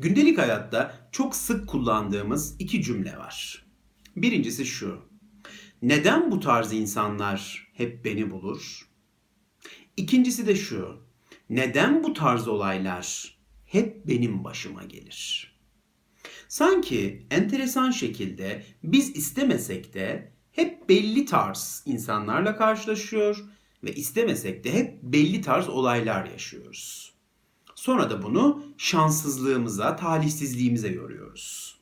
Gündelik hayatta çok sık kullandığımız iki cümle var. Birincisi şu. Neden bu tarz insanlar hep beni bulur? İkincisi de şu. Neden bu tarz olaylar hep benim başıma gelir? Sanki enteresan şekilde biz istemesek de hep belli tarz insanlarla karşılaşıyor ve istemesek de hep belli tarz olaylar yaşıyoruz. Sonra da bunu şanssızlığımıza, talihsizliğimize yoruyoruz.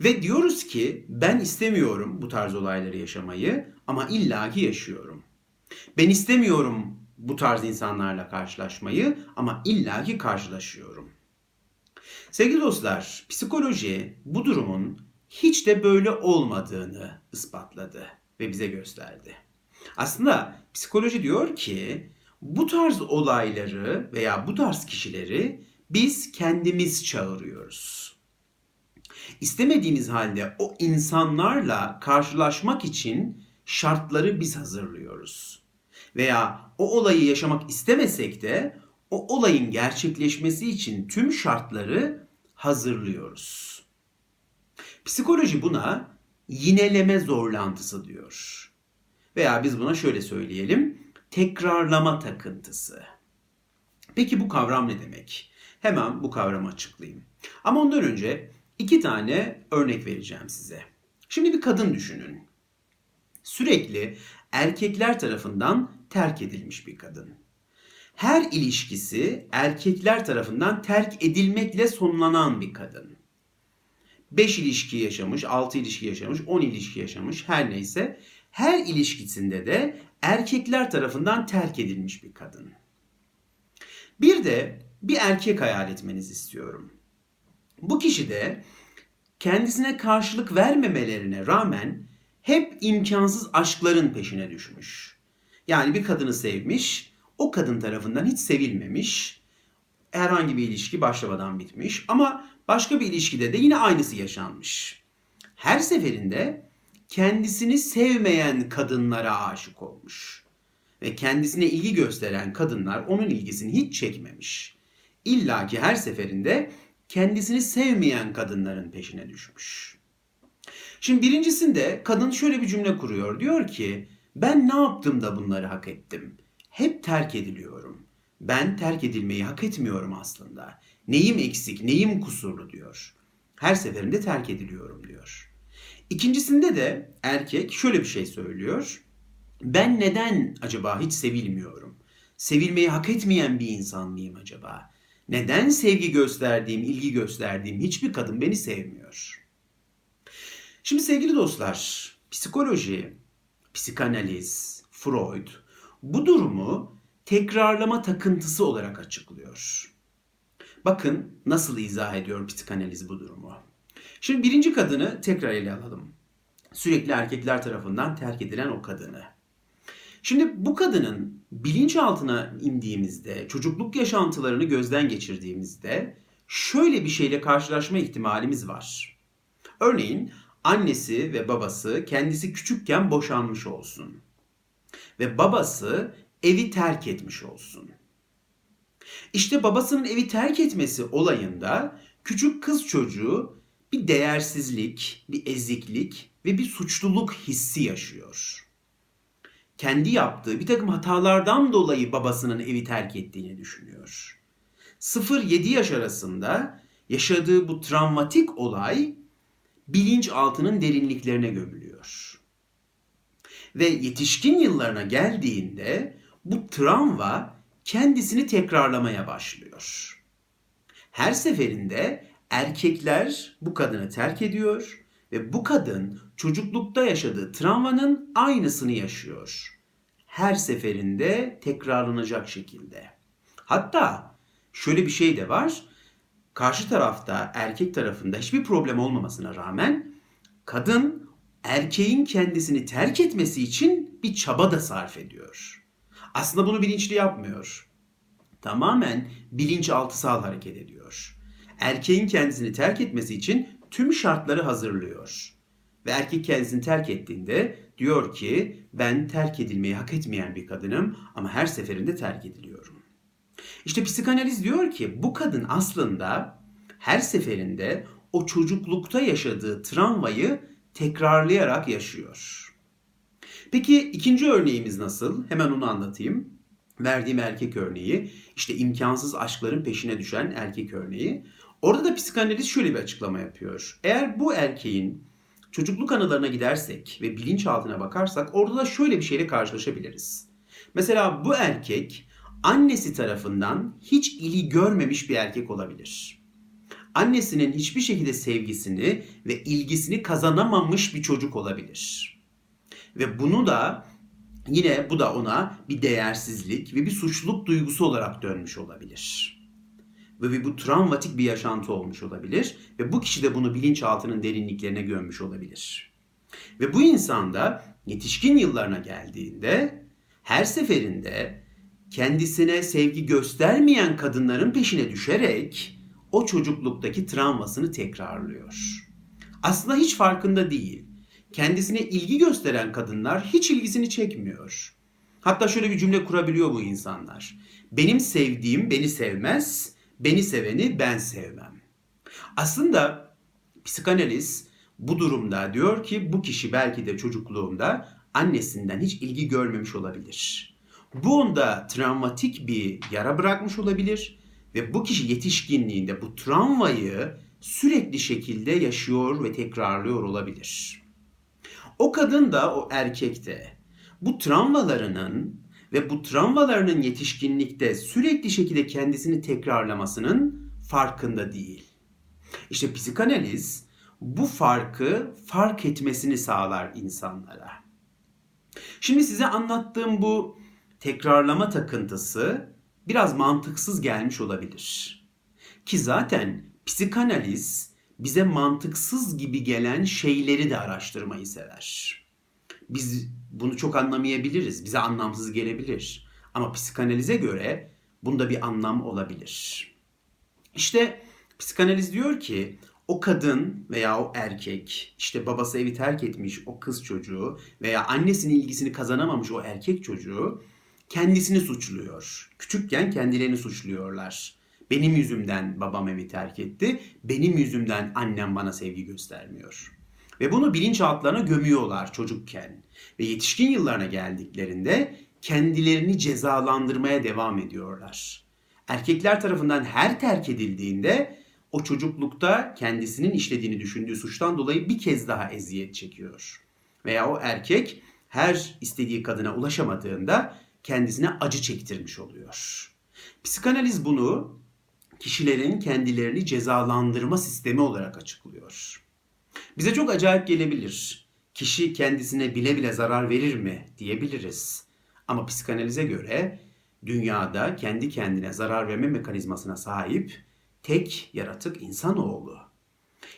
Ve diyoruz ki ben istemiyorum bu tarz olayları yaşamayı ama illaki yaşıyorum. Ben istemiyorum bu tarz insanlarla karşılaşmayı ama illaki karşılaşıyorum. Sevgili dostlar, psikoloji bu durumun hiç de böyle olmadığını ispatladı ve bize gösterdi. Aslında psikoloji diyor ki bu tarz olayları veya bu tarz kişileri biz kendimiz çağırıyoruz. İstemediğimiz halde o insanlarla karşılaşmak için şartları biz hazırlıyoruz. Veya o olayı yaşamak istemesek de o olayın gerçekleşmesi için tüm şartları hazırlıyoruz. Psikoloji buna yineleme zorlantısı diyor. Veya biz buna şöyle söyleyelim, tekrarlama takıntısı. Peki bu kavram ne demek? Hemen bu kavramı açıklayayım. Ama ondan önce iki tane örnek vereceğim size. Şimdi bir kadın düşünün. Sürekli erkekler tarafından terk edilmiş bir kadın. Her ilişkisi erkekler tarafından terk edilmekle sonlanan bir kadın. 5 ilişki yaşamış, 6 ilişki yaşamış, 10 ilişki yaşamış her neyse her ilişkisinde de erkekler tarafından terk edilmiş bir kadın. Bir de bir erkek hayal etmenizi istiyorum. Bu kişi de kendisine karşılık vermemelerine rağmen hep imkansız aşkların peşine düşmüş. Yani bir kadını sevmiş, o kadın tarafından hiç sevilmemiş, herhangi bir ilişki başlamadan bitmiş ama başka bir ilişkide de yine aynısı yaşanmış. Her seferinde kendisini sevmeyen kadınlara aşık olmuş. Ve kendisine ilgi gösteren kadınlar onun ilgisini hiç çekmemiş. İlla ki her seferinde kendisini sevmeyen kadınların peşine düşmüş. Şimdi birincisinde kadın şöyle bir cümle kuruyor. Diyor ki ben ne yaptım da bunları hak ettim? Hep terk ediliyorum. Ben terk edilmeyi hak etmiyorum aslında. Neyim eksik, neyim kusurlu diyor. Her seferinde terk ediliyorum diyor. İkincisinde de erkek şöyle bir şey söylüyor. Ben neden acaba hiç sevilmiyorum? Sevilmeyi hak etmeyen bir insan mıyım acaba? Neden sevgi gösterdiğim, ilgi gösterdiğim hiçbir kadın beni sevmiyor? Şimdi sevgili dostlar, psikoloji, psikanaliz, Freud bu durumu tekrarlama takıntısı olarak açıklıyor. Bakın nasıl izah ediyor psikanaliz bu durumu. Şimdi birinci kadını tekrar ele alalım. Sürekli erkekler tarafından terk edilen o kadını. Şimdi bu kadının bilinçaltına indiğimizde, çocukluk yaşantılarını gözden geçirdiğimizde şöyle bir şeyle karşılaşma ihtimalimiz var. Örneğin annesi ve babası kendisi küçükken boşanmış olsun. Ve babası evi terk etmiş olsun. İşte babasının evi terk etmesi olayında küçük kız çocuğu bir değersizlik, bir eziklik ve bir suçluluk hissi yaşıyor. Kendi yaptığı bir takım hatalardan dolayı babasının evi terk ettiğini düşünüyor. 0-7 yaş arasında yaşadığı bu travmatik olay bilinçaltının derinliklerine gömülüyor. Ve yetişkin yıllarına geldiğinde bu travma kendisini tekrarlamaya başlıyor. Her seferinde erkekler bu kadını terk ediyor ve bu kadın çocuklukta yaşadığı travmanın aynısını yaşıyor. Her seferinde tekrarlanacak şekilde. Hatta şöyle bir şey de var. Karşı tarafta erkek tarafında hiçbir problem olmamasına rağmen kadın erkeğin kendisini terk etmesi için bir çaba da sarf ediyor. Aslında bunu bilinçli yapmıyor. Tamamen bilinçaltısal hareket ediyor erkeğin kendisini terk etmesi için tüm şartları hazırlıyor. Ve erkek kendisini terk ettiğinde diyor ki ben terk edilmeyi hak etmeyen bir kadınım ama her seferinde terk ediliyorum. İşte psikanaliz diyor ki bu kadın aslında her seferinde o çocuklukta yaşadığı travmayı tekrarlayarak yaşıyor. Peki ikinci örneğimiz nasıl? Hemen onu anlatayım. Verdiğim erkek örneği, işte imkansız aşkların peşine düşen erkek örneği. Orada da psikanaliz şöyle bir açıklama yapıyor. Eğer bu erkeğin çocukluk anılarına gidersek ve bilinçaltına bakarsak orada da şöyle bir şeyle karşılaşabiliriz. Mesela bu erkek annesi tarafından hiç ilgi görmemiş bir erkek olabilir. Annesinin hiçbir şekilde sevgisini ve ilgisini kazanamamış bir çocuk olabilir. Ve bunu da yine bu da ona bir değersizlik ve bir suçluluk duygusu olarak dönmüş olabilir. Ve bu travmatik bir yaşantı olmuş olabilir ve bu kişi de bunu bilinçaltının derinliklerine gömmüş olabilir. Ve bu insan da yetişkin yıllarına geldiğinde her seferinde kendisine sevgi göstermeyen kadınların peşine düşerek o çocukluktaki travmasını tekrarlıyor. Aslında hiç farkında değil. Kendisine ilgi gösteren kadınlar hiç ilgisini çekmiyor. Hatta şöyle bir cümle kurabiliyor bu insanlar. Benim sevdiğim beni sevmez, beni seveni ben sevmem. Aslında psikanaliz bu durumda diyor ki bu kişi belki de çocukluğunda annesinden hiç ilgi görmemiş olabilir. Bu onda travmatik bir yara bırakmış olabilir ve bu kişi yetişkinliğinde bu travmayı sürekli şekilde yaşıyor ve tekrarlıyor olabilir. O kadın da o erkek de bu travmalarının ve bu travmalarının yetişkinlikte sürekli şekilde kendisini tekrarlamasının farkında değil. İşte psikanaliz bu farkı fark etmesini sağlar insanlara. Şimdi size anlattığım bu tekrarlama takıntısı biraz mantıksız gelmiş olabilir. Ki zaten psikanaliz bize mantıksız gibi gelen şeyleri de araştırmayı sever. Biz bunu çok anlamayabiliriz. Bize anlamsız gelebilir. Ama psikanalize göre bunda bir anlam olabilir. İşte psikanaliz diyor ki o kadın veya o erkek işte babası evi terk etmiş o kız çocuğu veya annesinin ilgisini kazanamamış o erkek çocuğu kendisini suçluyor. Küçükken kendilerini suçluyorlar. Benim yüzümden babam evi terk etti. Benim yüzümden annem bana sevgi göstermiyor. Ve bunu bilinçaltlarına gömüyorlar çocukken. Ve yetişkin yıllarına geldiklerinde kendilerini cezalandırmaya devam ediyorlar. Erkekler tarafından her terk edildiğinde o çocuklukta kendisinin işlediğini düşündüğü suçtan dolayı bir kez daha eziyet çekiyor. Veya o erkek her istediği kadına ulaşamadığında kendisine acı çektirmiş oluyor. Psikanaliz bunu kişilerin kendilerini cezalandırma sistemi olarak açıklıyor. Bize çok acayip gelebilir. Kişi kendisine bile bile zarar verir mi diyebiliriz. Ama psikanalize göre dünyada kendi kendine zarar verme mekanizmasına sahip tek yaratık insanoğlu.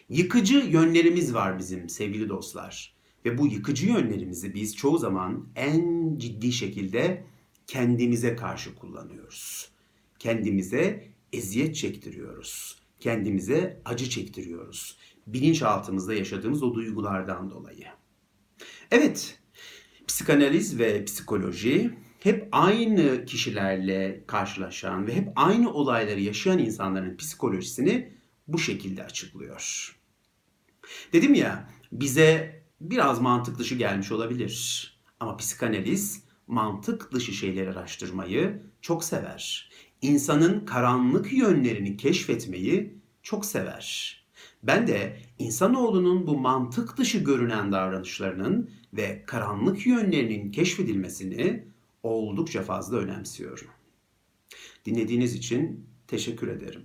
Yıkıcı yönlerimiz var bizim sevgili dostlar. Ve bu yıkıcı yönlerimizi biz çoğu zaman en ciddi şekilde kendimize karşı kullanıyoruz. Kendimize eziyet çektiriyoruz. Kendimize acı çektiriyoruz. Bilinçaltımızda yaşadığımız o duygulardan dolayı. Evet, psikanaliz ve psikoloji hep aynı kişilerle karşılaşan ve hep aynı olayları yaşayan insanların psikolojisini bu şekilde açıklıyor. Dedim ya bize biraz mantık dışı gelmiş olabilir. Ama psikanaliz mantık dışı şeyleri araştırmayı çok sever. İnsanın karanlık yönlerini keşfetmeyi çok sever. Ben de insanoğlunun bu mantık dışı görünen davranışlarının ve karanlık yönlerinin keşfedilmesini oldukça fazla önemsiyorum. Dinlediğiniz için teşekkür ederim.